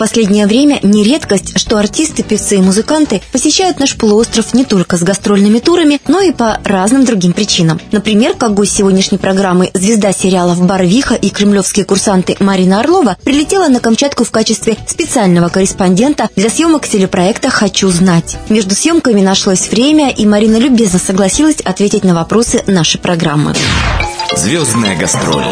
последнее время не редкость, что артисты, певцы и музыканты посещают наш полуостров не только с гастрольными турами, но и по разным другим причинам. Например, как гость сегодняшней программы звезда сериалов «Барвиха» и кремлевские курсанты Марина Орлова прилетела на Камчатку в качестве специального корреспондента для съемок телепроекта «Хочу знать». Между съемками нашлось время, и Марина любезно согласилась ответить на вопросы нашей программы. Звездная гастроль.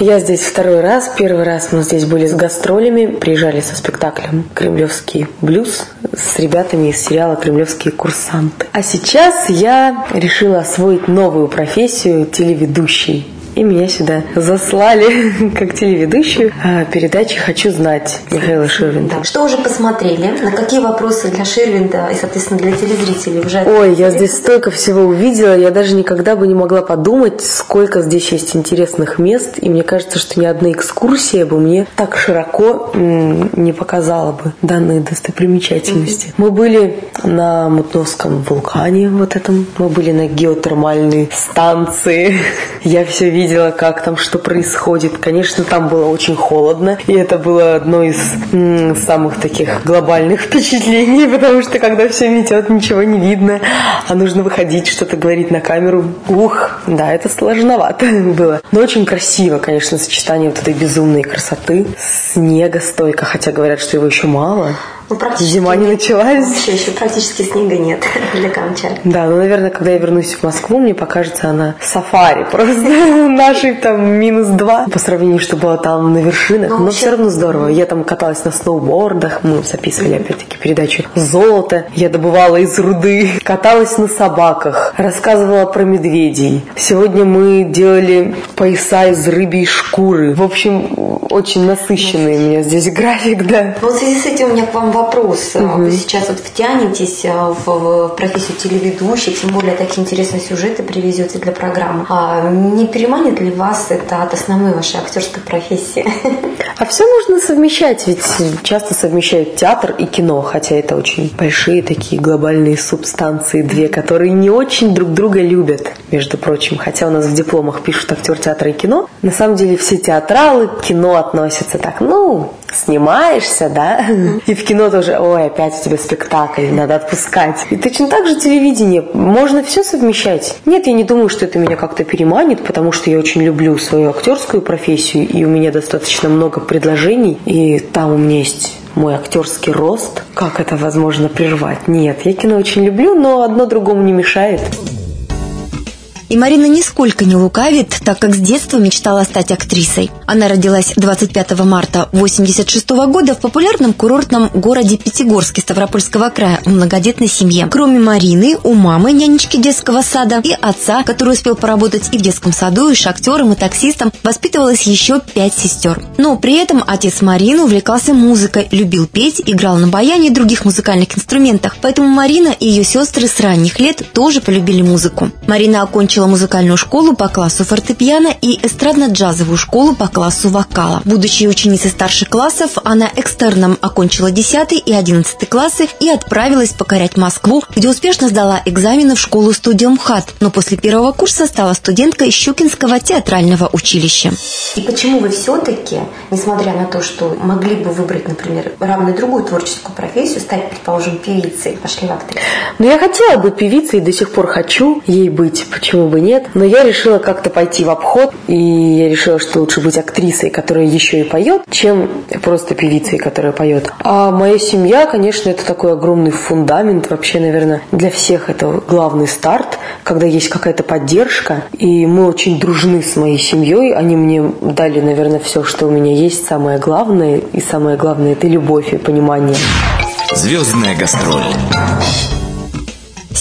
Я здесь второй раз. Первый раз мы здесь были с гастролями, приезжали со спектаклем «Кремлевский блюз» с ребятами из сериала «Кремлевские курсанты». А сейчас я решила освоить новую профессию телеведущей и меня сюда заслали как телеведущую а, передачи «Хочу знать» Михаила Ширвинда. Что уже посмотрели? На какие вопросы для Ширвинда и, соответственно, для телезрителей уже? Ой, я здесь столько всего увидела, я даже никогда бы не могла подумать, сколько здесь есть интересных мест, и мне кажется, что ни одна экскурсия бы мне так широко не показала бы данные достопримечательности. Mm-hmm. Мы были на Мутновском вулкане вот этом, мы были на геотермальной станции, я все видела видела, как там что происходит. Конечно, там было очень холодно, и это было одно из м, самых таких глобальных впечатлений, потому что когда все метет, ничего не видно, а нужно выходить, что-то говорить на камеру. Ух, да, это сложновато было. Но очень красиво, конечно, сочетание вот этой безумной красоты, снега стойка, хотя говорят, что его еще мало. Ну, практически Зима не началась. Вообще еще практически снега нет для Камчатки. Да, ну, наверное, когда я вернусь в Москву, мне покажется она сафари просто. Нашей там минус два по сравнению, что было там на вершинах. Но, Но вообще... все равно здорово. Я там каталась на сноубордах, мы записывали опять-таки передачу «Золото». Я добывала из руды, каталась на собаках, рассказывала про медведей. Сегодня мы делали пояса из рыбьей шкуры. В общем, очень насыщенный у меня здесь график, да. Вот в связи с этим у меня к вам вопрос. Угу. Вы сейчас вот втянетесь а, в, профессию телеведущей, тем более такие интересные сюжеты привезете для программы. А не переманит ли вас это от основной вашей актерской профессии? А все можно совмещать, ведь часто совмещают театр и кино, хотя это очень большие такие глобальные субстанции, две, которые не очень друг друга любят, между прочим. Хотя у нас в дипломах пишут актер театра и кино. На самом деле все театралы кино относятся так, ну, снимаешься, да, и в кино тоже, ой, опять у тебя спектакль, надо отпускать. И точно так же телевидение, можно все совмещать. Нет, я не думаю, что это меня как-то переманит, потому что я очень люблю свою актерскую профессию, и у меня достаточно много предложений, и там у меня есть мой актерский рост. Как это возможно прервать? Нет, я кино очень люблю, но одно другому не мешает. И Марина нисколько не лукавит, так как с детства мечтала стать актрисой. Она родилась 25 марта 1986 года в популярном курортном городе Пятигорске Ставропольского края в многодетной семье. Кроме Марины, у мамы нянечки детского сада и отца, который успел поработать и в детском саду, и шахтером, и таксистом, воспитывалось еще пять сестер. Но при этом отец Марины увлекался музыкой, любил петь, играл на баяне и других музыкальных инструментах. Поэтому Марина и ее сестры с ранних лет тоже полюбили музыку. Марина окончила окончила музыкальную школу по классу фортепиано и эстрадно-джазовую школу по классу вокала. Будучи ученицей старших классов, она экстерном окончила 10 и 11 классы и отправилась покорять Москву, где успешно сдала экзамены в школу-студию МХАТ, но после первого курса стала студенткой Щукинского театрального училища. И почему вы все-таки, несмотря на то, что могли бы выбрать, например, равно другую творческую профессию, стать, предположим, певицей, пошли в актрису? Ну, я хотела быть певицей и до сих пор хочу ей быть. Почему почему бы нет. Но я решила как-то пойти в обход, и я решила, что лучше быть актрисой, которая еще и поет, чем просто певицей, которая поет. А моя семья, конечно, это такой огромный фундамент. Вообще, наверное, для всех это главный старт, когда есть какая-то поддержка. И мы очень дружны с моей семьей. Они мне дали, наверное, все, что у меня есть, самое главное. И самое главное – это любовь и понимание. Звездная гастроль.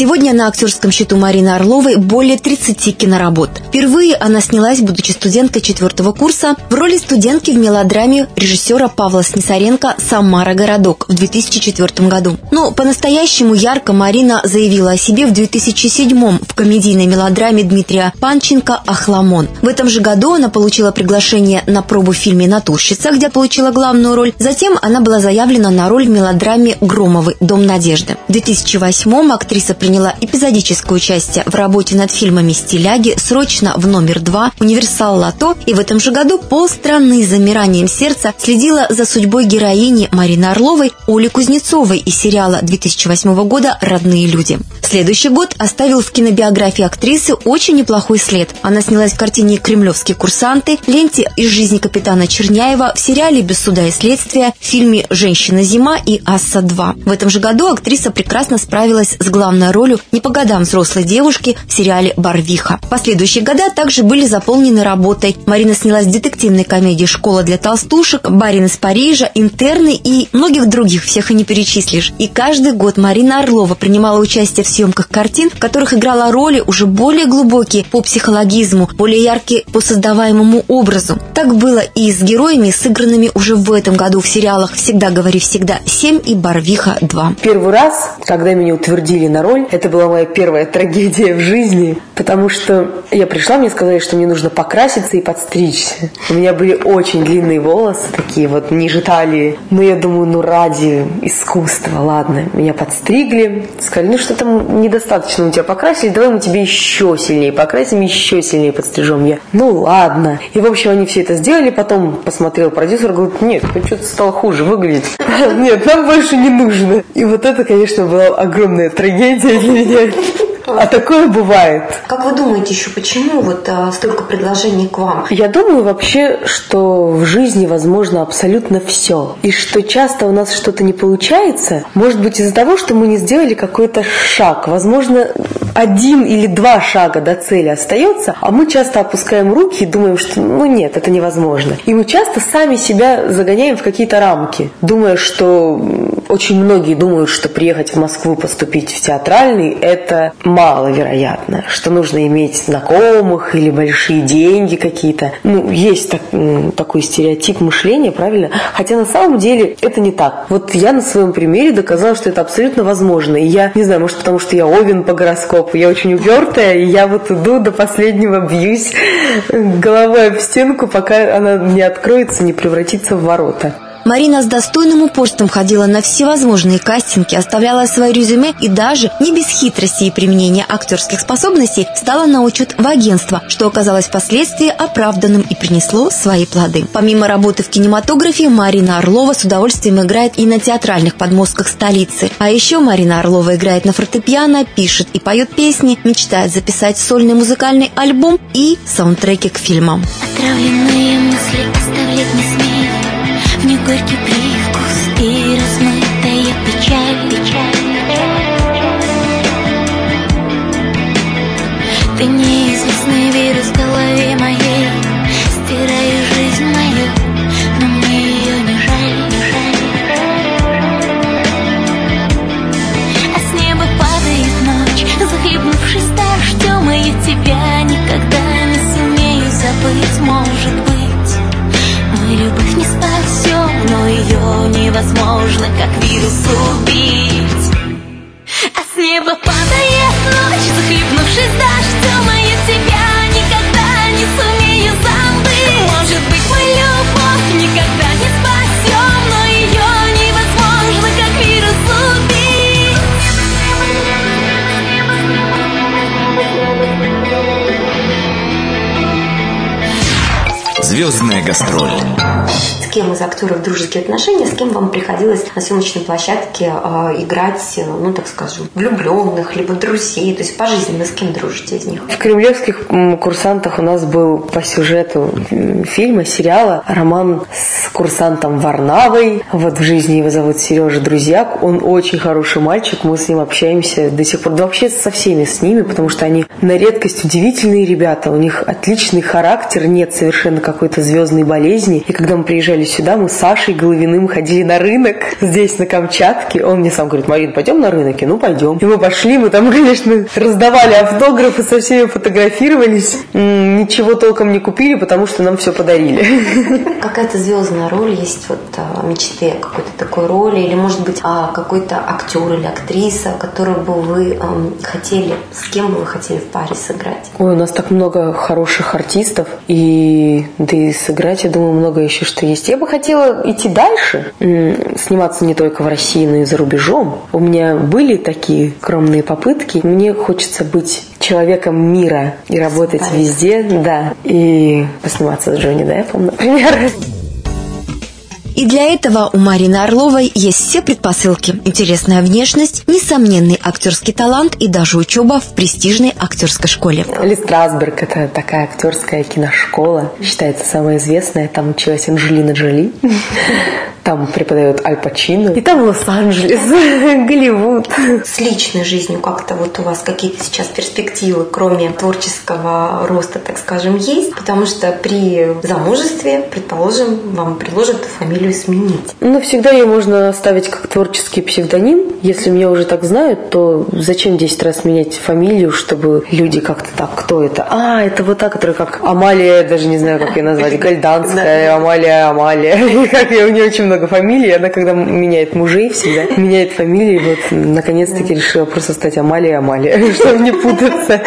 Сегодня на актерском счету Марины Орловой более 30 киноработ. Впервые она снялась, будучи студенткой четвертого курса, в роли студентки в мелодраме режиссера Павла Снисаренко «Самара. Городок» в 2004 году. Но по-настоящему ярко Марина заявила о себе в 2007 в комедийной мелодраме Дмитрия Панченко «Ахламон». В этом же году она получила приглашение на пробу в фильме «Натурщица», где получила главную роль. Затем она была заявлена на роль в мелодраме «Громовый. Дом надежды». В 2008 актриса приняла эпизодическое участие в работе над фильмами «Стиляги», «Срочно в номер два», «Универсал Лото» и в этом же году полстраны с замиранием сердца следила за судьбой героини Марины Орловой Оли Кузнецовой из сериала 2008 года «Родные люди». Следующий год оставил в кинобиографии актрисы очень неплохой след. Она снялась в картине «Кремлевские курсанты», ленте «Из жизни капитана Черняева», в сериале «Без суда и следствия», в фильме «Женщина-зима» и «Асса-2». В этом же году актриса прекрасно справилась с главной ролью не по годам взрослой девушки в сериале «Барвиха». Последующие года также были заполнены работой. Марина снялась в детективной комедии «Школа для толстушек», «Барин из Парижа», «Интерны» и многих других, всех и не перечислишь. И каждый год Марина Орлова принимала участие в съемках картин, в которых играла роли уже более глубокие по психологизму, более яркие по создаваемому образу. Так было и с героями, сыгранными уже в этом году в сериалах «Всегда говори всегда» 7 и «Барвиха 2». Первый раз, когда меня утвердили на роль, это была моя первая трагедия в жизни, потому что я пришла, мне сказали, что мне нужно покраситься и подстричься. У меня были очень длинные волосы, такие вот ниже талии. Но я думаю, ну ради искусства, ладно. Меня подстригли, сказали, ну что там недостаточно у тебя покрасили, давай мы тебе еще сильнее покрасим, еще сильнее подстрижем я. Ну ладно. И в общем они все это сделали, потом посмотрел продюсер, говорит, нет, ты что-то стало хуже выглядеть. Нет, нам больше не нужно. И вот это, конечно, была огромная трагедия для меня. А такое бывает. Как вы думаете еще, почему вот а, столько предложений к вам? Я думаю вообще, что в жизни возможно абсолютно все. И что часто у нас что-то не получается, может быть из-за того, что мы не сделали какой-то шаг. Возможно, один или два шага до цели остается, а мы часто опускаем руки и думаем, что ну нет, это невозможно. И мы часто сами себя загоняем в какие-то рамки, думая, что очень многие думают, что приехать в Москву поступить в театральный – это маловероятно, что нужно иметь знакомых или большие деньги какие-то. Ну, есть так, такой стереотип мышления, правильно? Хотя на самом деле это не так. Вот я на своем примере доказала, что это абсолютно возможно. И я, не знаю, может потому что я овен по гороскопу, я очень упертая, и я вот иду до последнего, бьюсь головой об стенку, пока она не откроется, не превратится в ворота. Марина с достойным упорством ходила на всевозможные кастинги, оставляла свое резюме и даже, не без хитрости и применения актерских способностей, стала на учет в агентство, что оказалось впоследствии оправданным и принесло свои плоды. Помимо работы в кинематографе, Марина Орлова с удовольствием играет и на театральных подмостках столицы. А еще Марина Орлова играет на фортепиано, пишет и поет песни, мечтает записать сольный музыкальный альбом и саундтреки к фильмам. Отравленные мысли оставлять не смею горький привкус и размытая печаль, печаль. Ты неизвестный невозможно, как вирус, убить а с неба падает ночь, захлебнувшись дождем, а я тебя никогда не сумею забыть. Может быть, мы любовь никогда не спасем, но ее невозможно, как вирус, убить. Звездная гастроль. Кем из актеров дружеские отношения, с кем вам приходилось на съемочной площадке э, играть, э, ну, так скажем, влюбленных, либо друзей? То есть по жизни вы с кем дружите из них? В кремлевских курсантах у нас был по сюжету фильма, сериала роман с курсантом Варнавой. Вот в жизни его зовут Сережа Друзьяк. Он очень хороший мальчик, мы с ним общаемся до сих пор. Да вообще со всеми с ними, потому что они на редкость удивительные ребята. У них отличный характер, нет совершенно какой-то звездной болезни. И когда мы приезжали сюда, мы с Сашей Головиным ходили на рынок здесь, на Камчатке. Он мне сам говорит, Марин, пойдем на рынок? И ну, пойдем. И мы пошли, мы там, конечно, раздавали автографы, со всеми фотографировались. Ничего толком не купили, потому что нам все подарили. Какая-то звездная роль есть вот а, мечты о какой-то такой роли, или может быть а, какой-то актер или актриса, которую бы вы эм, хотели, с кем бы вы хотели в паре сыграть? Ой, у нас так много хороших артистов, и да и сыграть, я думаю, много еще что есть. Я бы хотела идти дальше, сниматься не только в России, но и за рубежом. У меня были такие скромные попытки. Мне хочется быть человеком мира и работать Спать. везде, да, и посниматься с Джонни Деппом, например. И для этого у Марины Орловой есть все предпосылки. Интересная внешность, несомненный актерский талант и даже учеба в престижной актерской школе. Ли Страсберг – это такая актерская киношкола. Считается самая известная. Там училась Анжелина Джоли. Там преподает Аль Пачино. И там Лос-Анджелес, Голливуд. С личной жизнью как-то вот у вас какие-то сейчас перспективы, кроме творческого роста, так скажем, есть? Потому что при замужестве, предположим, вам предложат фамилию сменить. Ну, всегда ее можно оставить как творческий псевдоним. Если меня уже так знают, то зачем 10 раз менять фамилию, чтобы люди как-то так, кто это? А, это вот та, которая как Амалия, даже не знаю, как ее назвать, Гальданская, Амалия, Амалия. Как я у нее очень много фамилий. Она, когда меняет мужей всегда, меняет фамилии. Вот, наконец-таки решила просто стать Амалия Амалия, чтобы не путаться.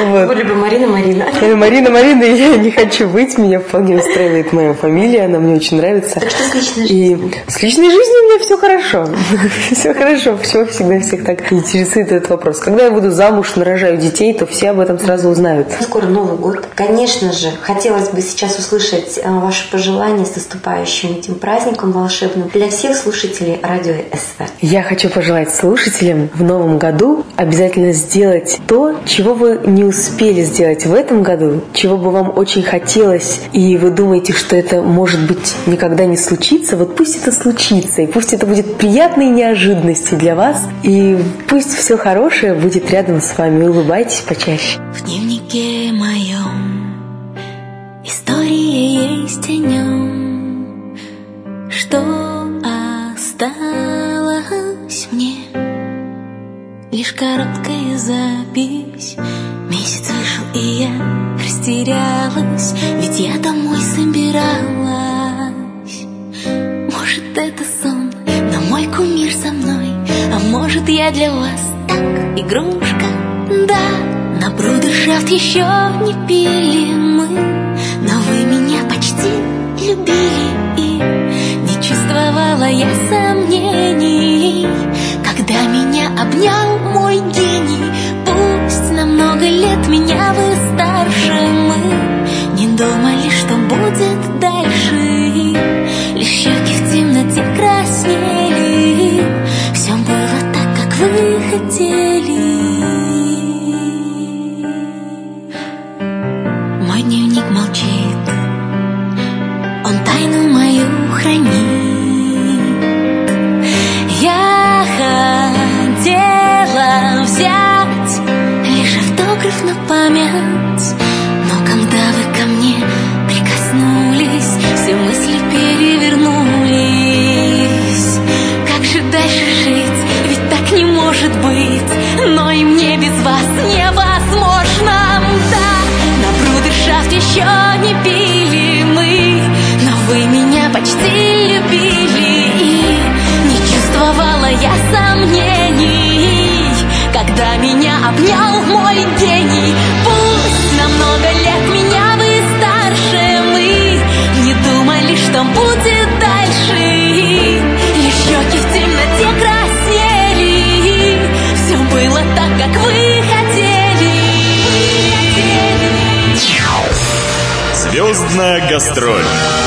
Вот. Либо Марина Марина. Марина Марина, я не хочу быть. Меня вполне устраивает моя фамилия. Она мне очень нравится. Так что с личной жизнью? И с личной жизнью у меня все хорошо. Все хорошо. Почему всегда всех так интересует этот вопрос? Когда я буду замуж, нарожаю детей, то все об этом сразу узнают. Скоро Новый год. Конечно же, хотелось бы сейчас услышать э, ваши пожелания с наступающим этим праздником волшебным для всех слушателей радио СВ. Я хочу пожелать слушателям в новом году обязательно сделать то, чего вы не успели сделать в этом году, чего бы вам очень хотелось, и вы думаете, что это может быть никогда не случится, вот пусть это случится, и пусть это будет приятной неожиданностью для вас, и пусть все хорошее будет рядом с вами. Улыбайтесь почаще. В дневнике моем история есть о нем что осталось мне. Лишь короткая запись. Месяц вышел, и я растерялась Ведь я домой собиралась. Может, это сон, но мой кумир со мной А может, я для вас так, игрушка. Да, на брудершафт еще не пили мы Но вы меня почти любили чувствовала я сомнений, когда меня обнял мой гений. Пусть на много лет меня вы старше, мы не думали, что будет дальше. Память Гастроль.